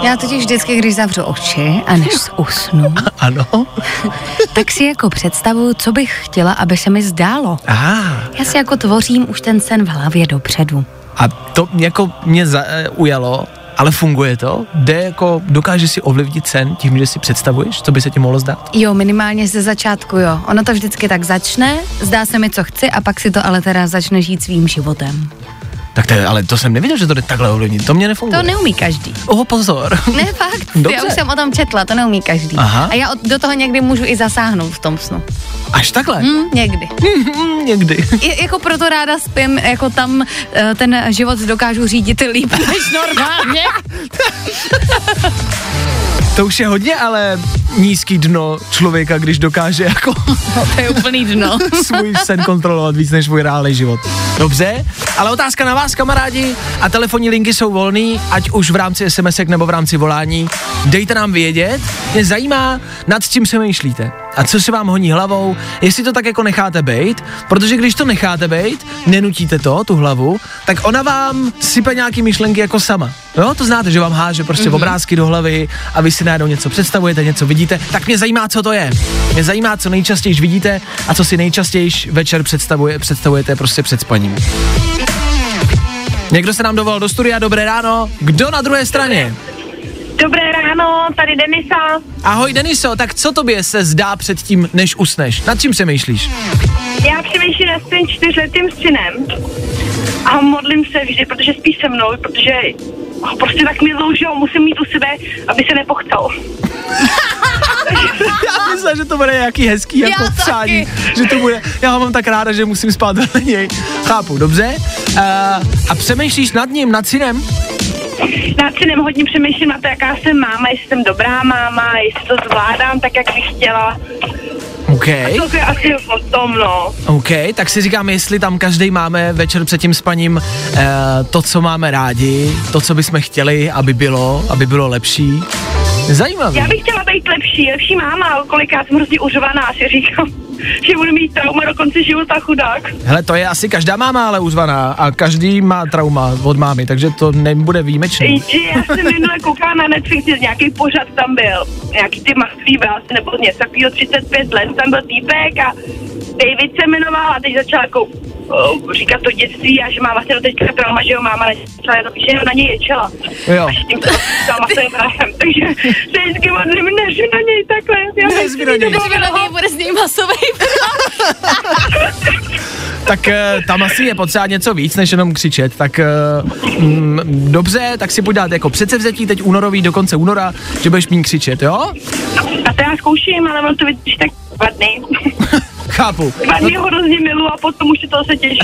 Já totiž vždycky, když zavřu oči a než usnu, Ano? tak si jako představuju, co bych chtěla, aby se mi zdálo. A, Já si jako tvořím už ten sen v hlavě dopředu. a to jako mě zaujalo, ale funguje to? Jde jako, dokáže si ovlivnit sen tím, že si představuješ, co by se ti mohlo zdát? Jo, minimálně ze začátku jo. Ono to vždycky tak začne, zdá se mi, co chci a pak si to ale teda začne žít svým životem. Tak to je, ale to jsem nevěděl, že to jde takhle ovlivnit, to mě nefunguje. To neumí každý. Oh, pozor. Ne, fakt. Dobře. Já už jsem o tom četla, to neumí každý. Aha. A já od- do toho někdy můžu i zasáhnout v tom snu. Až takhle? Hm, někdy. Mm, někdy. Je, jako proto ráda spím, jako tam eh, ten život dokážu řídit líp než normálně. To už je hodně, ale nízký dno člověka, když dokáže jako No, to je úplný dno. svůj sen kontrolovat víc než svůj reálný život. Dobře, ale otázka na vás, kamarádi, a telefonní linky jsou volný, ať už v rámci sms nebo v rámci volání. Dejte nám vědět, mě zajímá, nad čím se myšlíte a co se vám honí hlavou, jestli to tak jako necháte bejt, protože když to necháte bejt, nenutíte to, tu hlavu, tak ona vám sype nějaký myšlenky jako sama. Jo, to znáte, že vám háže prostě mm-hmm. obrázky do hlavy a vy si najednou něco představujete, něco vidíte, tak mě zajímá, co to je. Mě zajímá, co nejčastěji vidíte a co si nejčastěji večer představuje, představujete prostě před spaním. Někdo se nám dovolal do studia, dobré ráno. Kdo na druhé straně? Dobré ráno, tady Denisa. Ahoj Deniso, tak co tobě se zdá před tím, než usneš? Nad čím se myšlíš? Já přemýšlím nad svým čtyřletým synem a modlím se vždy, protože spí se mnou, protože ho prostě tak že ho musím mít u sebe, aby se nepochcal. Já myslím, že to bude nějaký hezký jako Já přání, taky. že to bude, já ho mám tak ráda, že musím spát vedle něj. Chápu, dobře. Uh, a přemýšlíš nad ním, nad synem? Nad synem hodně přemýšlím na to, jaká jsem máma, jestli jsem dobrá máma, jestli to zvládám tak, jak bych chtěla. OK, To je asi o tom, no. OK, tak si říkám, jestli tam každý máme večer před tím spaním uh, to, co máme rádi, to, co bychom chtěli, aby bylo, aby bylo lepší. Zajímavý. Já bych chtěla být lepší, lepší máma, kolikrát jsem hrozně užovaná, si říkám, že budu mít trauma do konce života, chudák. Hele, to je asi každá máma ale uzvaná a každý má trauma od mámy, takže to nebude výjimečný. Jdi, já jsem minule koukala na Netflix, nějaký pořad tam byl, nějaký ty mrtvý vás nebo něco takového 35 let, tam byl týpek a David se jmenoval a teď začal jako uh, říkat to dětství a že má vlastně do teďka trauma, že ho máma nečela, já to píše, na něj ječela. Jo. A že tím to se takže se vždycky modlím, neřu na něj takhle. Já na něj. Na něj bude z něj masový Tak eh, tam asi je potřeba něco víc, než jenom křičet. Tak eh, mm, dobře, tak si pojď dát jako předsevzetí teď únorový do konce února, že budeš mít křičet, jo? A to já zkouším, ale on to vydrží tak dva dny. Chápu. Dva dny ho hrozně milu a potom už je to zase těžší.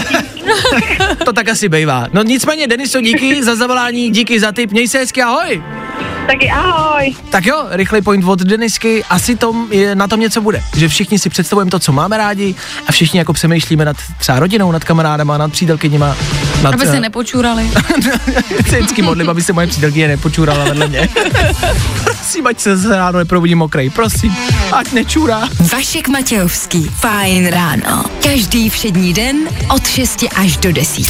To tak asi bývá. No nicméně, Deniso, díky za zavolání, díky za tip, měj se hezky, ahoj. Taky ahoj. Tak jo, rychlej point od Denisky, asi tom je, na tom něco bude. Že všichni si představujeme to, co máme rádi a všichni jako přemýšlíme nad třeba rodinou, nad kamarádama, nad přítelkyněma. Nad, Aby se eh, nepočurali. se vždycky modlím, aby se moje přítelkyně nepočurala vedle mě. prosím, ať se zase ráno neprobudím mokrej, prosím, ať nečurá. Vašek Matějovský. Fajn ráno. Každý všední den od 6 až do 10.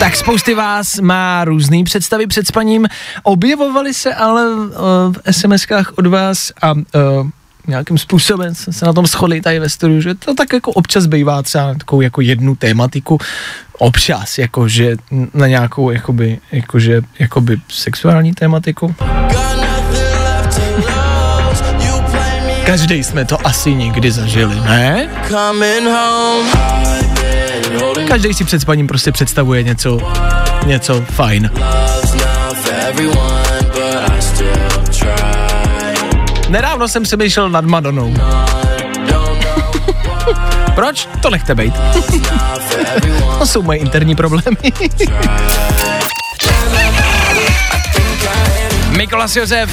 Tak spousty vás má různý představy před spaním, objevovaly se ale uh, v SMS-kách od vás a uh, nějakým způsobem jsme se na tom shodli tady ve studiu, že to tak jako občas bývá třeba takovou jako jednu tématiku, občas, jakože na nějakou jakoby, jakože, jakoby sexuální tématiku. Každý jsme to asi někdy zažili, ne? Každý si před spaním prostě představuje něco, něco fajn. Nedávno jsem přemýšlel nad Madonou. Proč? To nechte bejt. to jsou moje interní problémy. Mikolas Josef.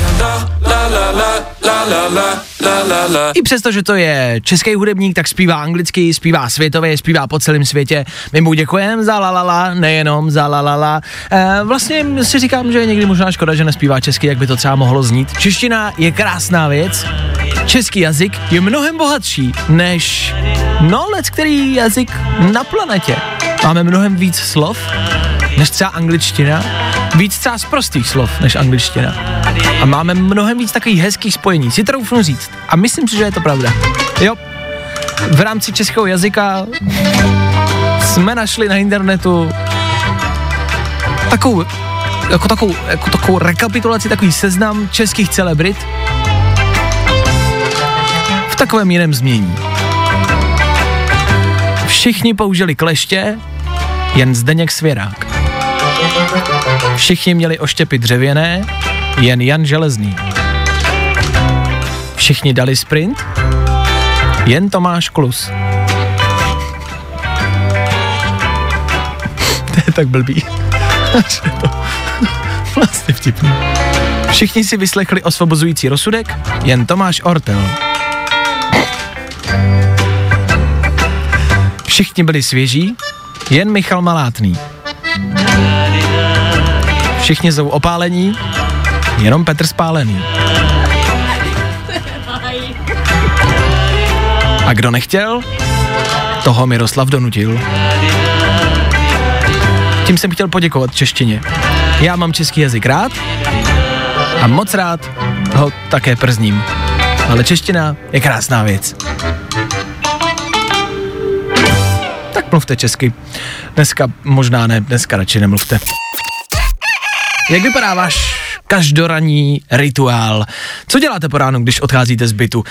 I přesto, že to je český hudebník, tak zpívá anglicky, zpívá světově, zpívá po celém světě. My mu děkujeme za la la la, nejenom za la la la. E, vlastně si říkám, že je někdy možná škoda, že nespívá česky, jak by to třeba mohlo znít. Čeština je krásná věc. Český jazyk je mnohem bohatší než no let, který jazyk na planetě. Máme mnohem víc slov než třeba angličtina, víc třeba z prostých slov než angličtina. A máme mnohem víc takových hezkých spojení, si troufnu říct. A myslím si, že je to pravda. Jo, v rámci českého jazyka jsme našli na internetu takovou, jako takovou, jako takovou rekapitulaci, takový seznam českých celebrit v takovém jiném změní. Všichni použili kleště, jen Zdeněk Svěrák. Všichni měli oštěpy dřevěné, jen Jan Železný. Všichni dali sprint, jen Tomáš Klus. to je tak blbý. Vlastně vtipný. Všichni si vyslechli osvobozující rozsudek, jen Tomáš Ortel. Všichni byli svěží, jen Michal Malátný. Všichni jsou opálení, jenom Petr Spálený. A kdo nechtěl, toho Miroslav donutil. Tím jsem chtěl poděkovat češtině. Já mám český jazyk rád a moc rád ho také przním. Ale čeština je krásná věc. Tak mluvte česky. Dneska možná ne, dneska radši nemluvte. Jak vypadá váš každoranní rituál? Co děláte po ránu, když odcházíte z bytu?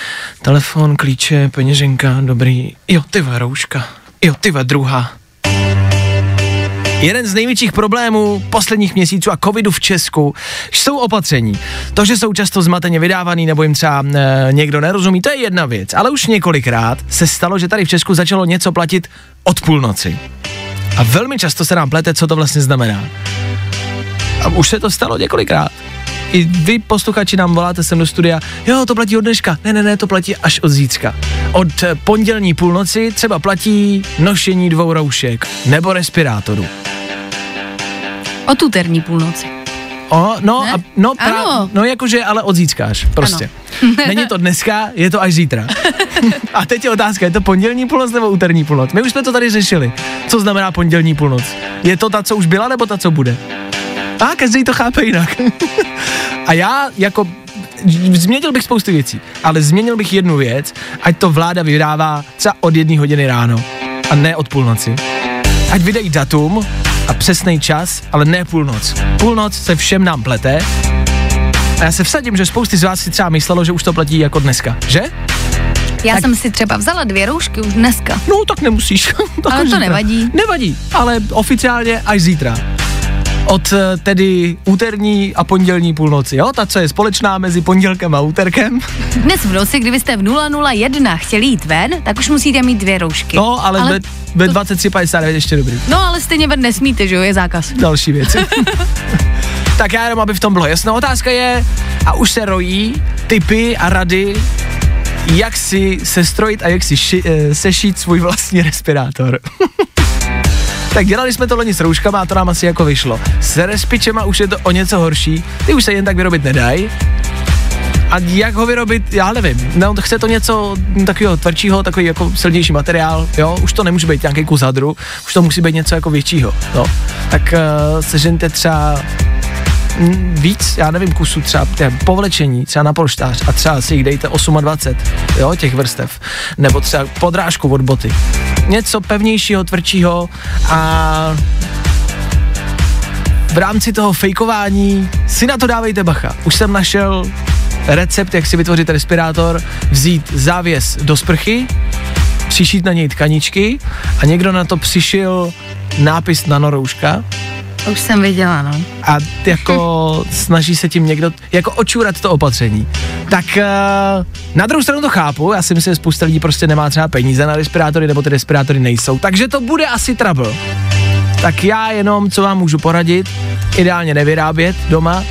Telefon, klíče, peněženka, dobrý. Jo, ty rouška. Jo, ty druhá. Jeden z největších problémů posledních měsíců a covidu v Česku jsou opatření. To, že jsou často zmateně vydávaný nebo jim třeba e, někdo nerozumí, to je jedna věc. Ale už několikrát se stalo, že tady v Česku začalo něco platit od půlnoci. A velmi často se nám plete, co to vlastně znamená. A už se to stalo několikrát. I vy, posluchači, nám voláte sem do studia, jo, to platí od dneška. Ne, ne, ne, to platí až od zítřka. Od eh, pondělní půlnoci třeba platí nošení dvou roušek nebo respirátorů. Od úterní půlnoci. O, no, Ne? a, no, Ano. no jakože, ale od zítřkáš, prostě. Není to dneska, je to až zítra. a teď je otázka, je to pondělní půlnoc nebo úterní půlnoc? My už jsme to tady řešili. Co znamená pondělní půlnoc? Je to ta, co už byla, nebo ta, co bude? A každý to chápe jinak. a já jako změnil bych spoustu věcí, ale změnil bych jednu věc, ať to vláda vydává třeba od jedné hodiny ráno a ne od půlnoci. Ať vydají datum a přesný čas, ale ne půlnoc. Půlnoc se všem nám plete a já se vsadím, že spousty z vás si třeba myslelo, že už to platí jako dneska, že? Já Tak- jsem si třeba vzala dvě roušky už dneska. No, tak nemusíš. Tak Ale to zítra. nevadí. Nevadí, ale oficiálně až zítra. Od eh, tedy úterní a pondělní půlnoci, jo? Ta, co je společná mezi pondělkem a úterkem. Dnes v noci, kdybyste v 001 chtěli jít ven, tak už musíte mít dvě roušky. No, ale, ale ve, ve 23.59 ještě dobrý. No, ale stejně ven nesmíte, že jo, je zákaz. Další věci. tak já jenom, aby v tom bylo jasno. Otázka je, a už se rojí typy a rady, jak si sestrojit a jak si ši, eh, sešít svůj vlastní respirátor. tak dělali jsme to loni s rouškama a to nám asi jako vyšlo. S respičema už je to o něco horší, ty už se jen tak vyrobit nedají. A jak ho vyrobit, já nevím. No, chce to něco takového tvrdšího, takový jako silnější materiál, jo, už to nemůže být nějaký kus hadru, už to musí být něco jako většího, no. Tak uh, sežente třeba víc, já nevím, kusů třeba povlečení, třeba na polštář a třeba si jich dejte 28, jo, těch vrstev, nebo třeba podrážku od boty. Něco pevnějšího, tvrdšího a v rámci toho fejkování si na to dávejte bacha. Už jsem našel recept, jak si vytvořit respirátor, vzít závěs do sprchy, přišít na něj tkaničky a někdo na to přišil nápis nanorouška Už jsem viděla, no. a jako snaží se tím někdo jako očurat to opatření. Tak uh, na druhou stranu to chápu, já si myslím, že spousta lidí prostě nemá třeba peníze na respirátory, nebo ty respirátory nejsou, takže to bude asi trouble. Tak já jenom, co vám můžu poradit, ideálně nevyrábět doma,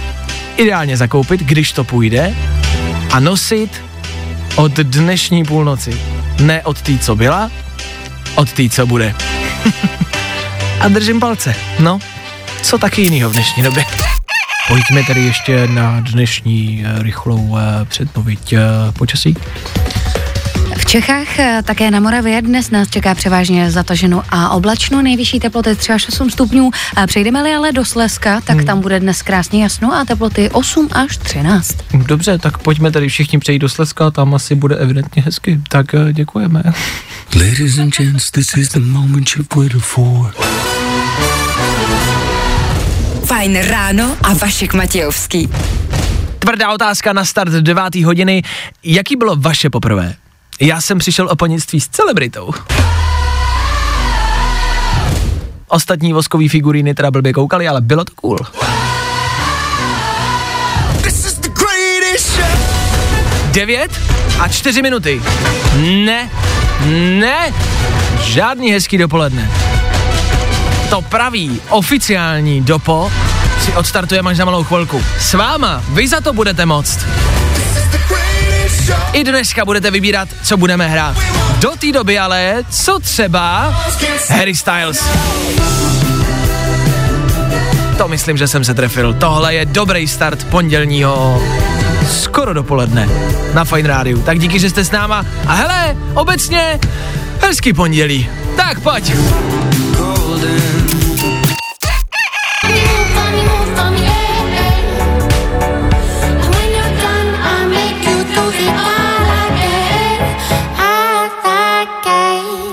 ideálně zakoupit, když to půjde, a nosit od dnešní půlnoci. Ne od té, co byla, od té, co bude. a držím palce, no co taky jinýho v dnešní době. Pojďme tedy ještě na dnešní eh, rychlou eh, předpověď eh, počasí. V Čechách, také na Moravě, dnes nás čeká převážně zataženo a oblačno, nejvyšší teploty 3 až 8 stupňů. Přejdeme-li ale do Slezska, tak tam bude dnes krásně jasno a teploty 8 až 13. Dobře, tak pojďme tady všichni přejít do Slezska, tam asi bude evidentně hezky, tak děkujeme. Ladies and gents, this is the moment you've waited for. Fajn ráno a Vašek Matějovský. Tvrdá otázka na start 9. hodiny. Jaký bylo vaše poprvé? Já jsem přišel o panictví s celebritou. Ostatní voskový figuríny teda blbě koukali, ale bylo to cool. This is the greatest show. 9 a 4 minuty. Ne, ne, žádný hezký dopoledne. To pravý, oficiální dopo si odstartujeme až za malou chvilku. S váma, vy za to budete moct. I dneska budete vybírat, co budeme hrát. Do té doby ale, co třeba Harry Styles. To myslím, že jsem se trefil. Tohle je dobrý start pondělního skoro dopoledne na Fine Rádiu. Tak díky, že jste s náma. A hele, obecně hezký pondělí. Tak pojď.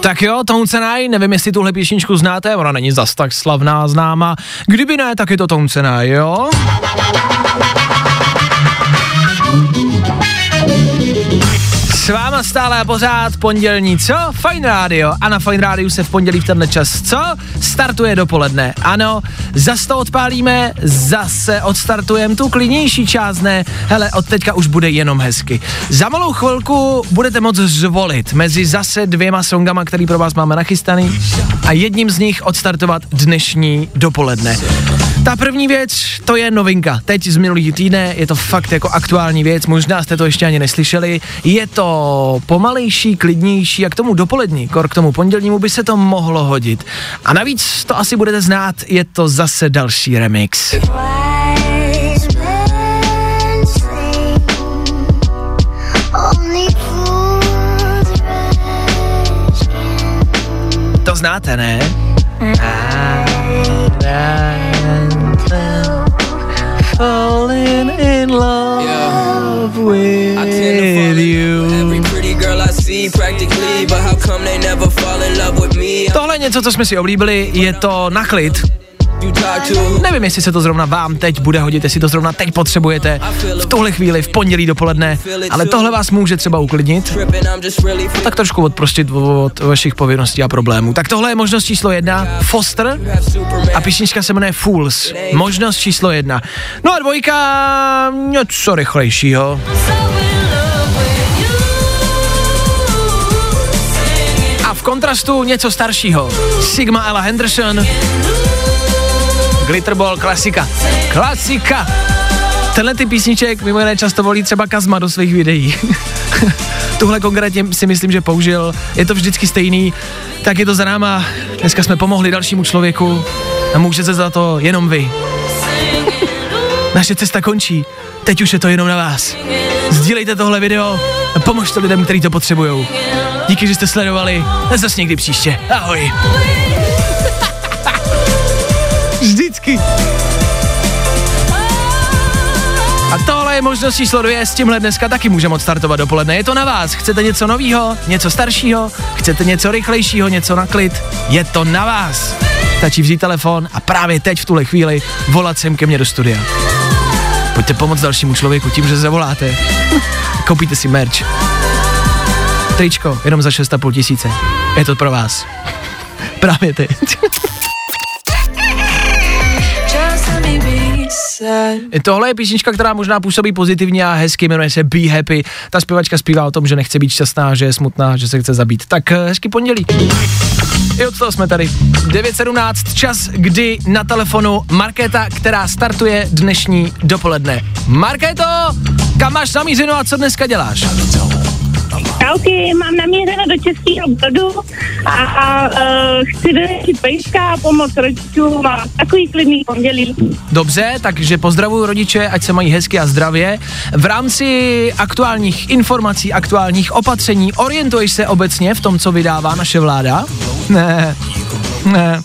Tak jo, Tones and nevím, jestli tuhle písničku znáte, ona není zas tak slavná, známa. Kdyby ne, tak je to I, jo? S váma stále a pořád pondělní, co? Fine Radio. A na Fine Radio se v pondělí v tenhle čas, co? Startuje dopoledne. Ano, zas to odpálíme, zase odstartujeme tu klidnější část, ne? Hele, od teďka už bude jenom hezky. Za malou chvilku budete moct zvolit mezi zase dvěma songama, který pro vás máme nachystaný a jedním z nich odstartovat dnešní dopoledne. Ta první věc, to je novinka. Teď z minulý týdne, je to fakt jako aktuální věc, možná jste to ještě ani neslyšeli. Je to pomalejší, klidnější a k tomu dopolední, kor k tomu pondělnímu by se to mohlo hodit. A navíc to asi budete znát, je to zase další remix. To znáte, ne? Falling in love love with Tohle je něco, co jsme si oblíbili, je to na klid. You talk to Nevím, jestli se to zrovna vám teď bude hodit, jestli to zrovna teď potřebujete, v tuhle chvíli, v pondělí dopoledne, ale tohle vás může třeba uklidnit, a tak trošku odprostit od vašich povinností a problémů. Tak tohle je možnost číslo jedna, Foster a písnička se jmenuje Fools. Možnost číslo jedna. No a dvojka, něco rychlejšího. Kontrastu něco staršího. Sigma Ella Henderson. Glitterball, klasika. Klasika. Tenhle ty písniček mimo jiné často volí třeba Kazma do svých videí. Tuhle konkrétně si myslím, že použil. Je to vždycky stejný. Tak je to za náma. Dneska jsme pomohli dalšímu člověku a můžete za to jenom vy. Naše cesta končí. Teď už je to jenom na vás. Sdílejte tohle video a pomožte lidem, kteří to potřebují. Díky, že jste sledovali. Zase někdy příště. Ahoj. Vždycky. A tohle je možnost číslo dvě, s tímhle dneska taky můžeme odstartovat dopoledne. Je to na vás. Chcete něco novýho, něco staršího, chcete něco rychlejšího, něco na klid? Je to na vás. Stačí vzít telefon a právě teď v tuhle chvíli volat sem ke mně do studia. Pojďte pomoct dalšímu člověku tím, že zavoláte. Koupíte si merch. Tričko, jenom za 6,5 tisíce. Je to pro vás. Právě teď. Tohle je písnička, která možná působí pozitivně a hezky, jmenuje se Be Happy. Ta zpěvačka zpívá o tom, že nechce být šťastná, že je smutná, že se chce zabít. Tak eh, hezky pondělí. I od toho jsme tady. 9.17, čas, kdy na telefonu Markéta, která startuje dnešní dopoledne. Markéto, kam máš zamířeno a co dneska děláš? Čauky, mám namířeno do Českého brodu a, a uh, chci dojet pejska a pomoct rodičům a takový klidný pondělí. Dobře, takže pozdravuju rodiče, ať se mají hezky a zdravě. V rámci aktuálních informací, aktuálních opatření, orientuješ se obecně v tom, co vydává naše vláda? Ne, ne.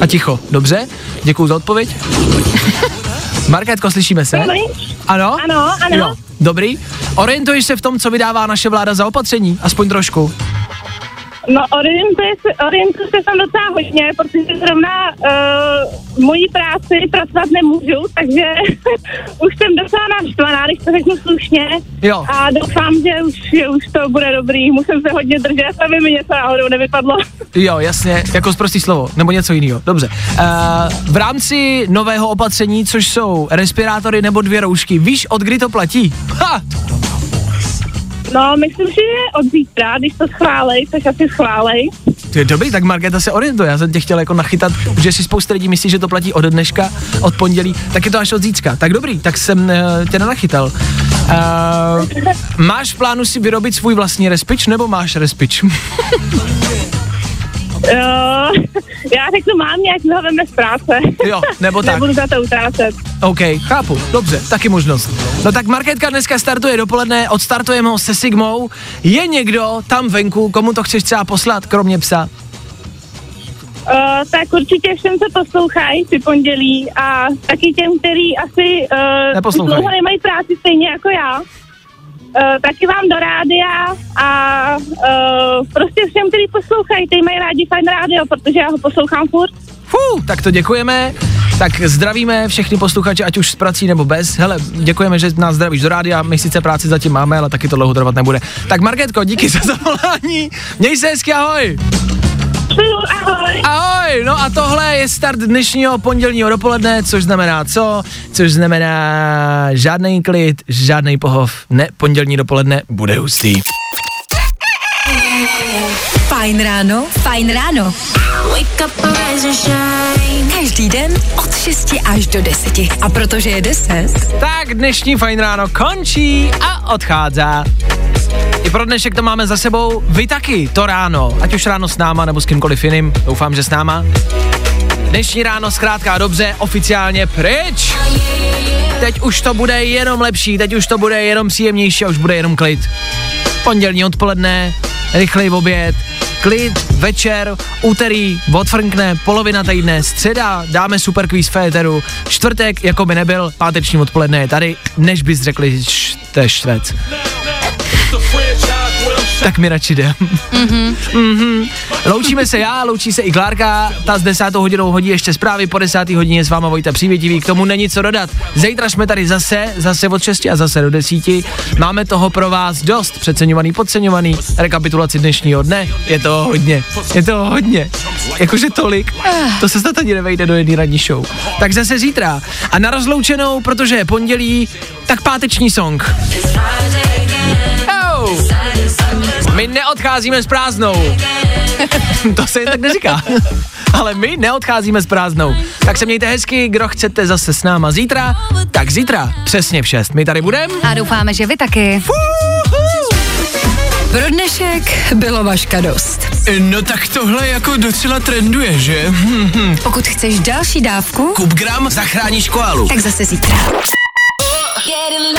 A ticho, dobře, děkuji za odpověď. Markétko, slyšíme se? Dobrý. Ano? Ano, ano. Jo, dobrý. Orientuješ se v tom, co vydává naše vláda za opatření? Aspoň trošku. No orientuje se, orientuje se tam docela hodně, protože zrovna uh, mojí práci pracovat nemůžu, takže už jsem docela naštvaná, když to řeknu slušně. Jo. A doufám, že už, že už to bude dobrý. Musím se hodně držet, aby mi něco náhodou nevypadlo. Jo, jasně, jako zprostý slovo, nebo něco jiného. Dobře. Uh, v rámci nového opatření, což jsou respirátory nebo dvě roušky, víš, od kdy to platí? Ha! No, myslím že od zítra, když to schválej, což asi schválej. To je dobrý, tak Markéta se orientuje. Já jsem tě chtěl jako nachytat, že si spousta lidí myslí, že to platí od dneška, od pondělí, tak je to až od zítřka. Tak dobrý, tak jsem uh, tě nenachytal. Uh, máš v plánu si vyrobit svůj vlastní respič, nebo máš respič? Uh, já řeknu, mám nějak ho veme z práce. Jo, nebo tak. Nebudu za to utrácet. OK, chápu, dobře, taky možnost. No tak Marketka dneska startuje dopoledne, odstartujeme ho se Sigmou. Je někdo tam venku, komu to chceš třeba poslat, kromě psa? Uh, tak určitě všem se poslouchají při pondělí a taky těm, který asi uh, dlouho nemají práci stejně jako já. Uh, taky vám do rádia a uh, prostě všem, kteří poslouchají, kteří mají rádi fajn rádio, protože já ho poslouchám furt. Fú, tak to děkujeme. Tak zdravíme všechny posluchače, ať už s prací nebo bez. Hele, děkujeme, že nás zdravíš do rádia. My sice práci zatím máme, ale taky to dlouho trvat nebude. Tak Marketko, díky za zavolání. Měj se hezky, ahoj. Ahoj. Ahoj, no a tohle je start dnešního pondělního dopoledne, což znamená co? Což znamená žádný klid, žádný pohov. Ne, pondělní dopoledne bude hustý. Fajn ráno, fajn ráno. Wake up, rise and shine. Každý den od 6 až do 10. A protože je 10, Tak dnešní fajn ráno končí a odchází. I pro dnešek to máme za sebou. Vy taky to ráno, ať už ráno s náma nebo s kýmkoliv jiným, doufám, že s náma. Dnešní ráno zkrátka dobře, oficiálně pryč. Teď už to bude jenom lepší, teď už to bude jenom příjemnější a už bude jenom klid. Pondělní odpoledne, rychlej oběd, klid, večer, úterý, odfrkne, polovina týdne, středa, dáme super quiz féteru, čtvrtek, jako by nebyl, páteční odpoledne je tady, než bys řekli, že to je. Tak mi radši jde. Mhm. Mhm. Loučíme se já, loučí se i Klárka, ta s desátou hodinou hodí ještě zprávy, po desátý hodině s váma Vojta Přívětivý, k tomu není co dodat. Zítra jsme tady zase, zase od 6 a zase do 10. Máme toho pro vás dost, přeceňovaný, podceňovaný, rekapitulaci dnešního dne, je to hodně, je to hodně, jakože tolik, to se snad ani nevejde do jedné ranní show. Tak zase zítra a na rozloučenou, protože je pondělí, tak páteční song. Oh. My neodcházíme s prázdnou. to se jen tak neříká. Ale my neodcházíme s prázdnou. Tak se mějte hezky, kdo chcete zase s náma zítra, tak zítra přesně v 6. My tady budeme. A doufáme, že vy taky. Pro dnešek bylo vaška dost. No tak tohle jako docela trenduje, že? Pokud chceš další dávku, Kup gram, zachráníš koalu. tak zase zítra. Getting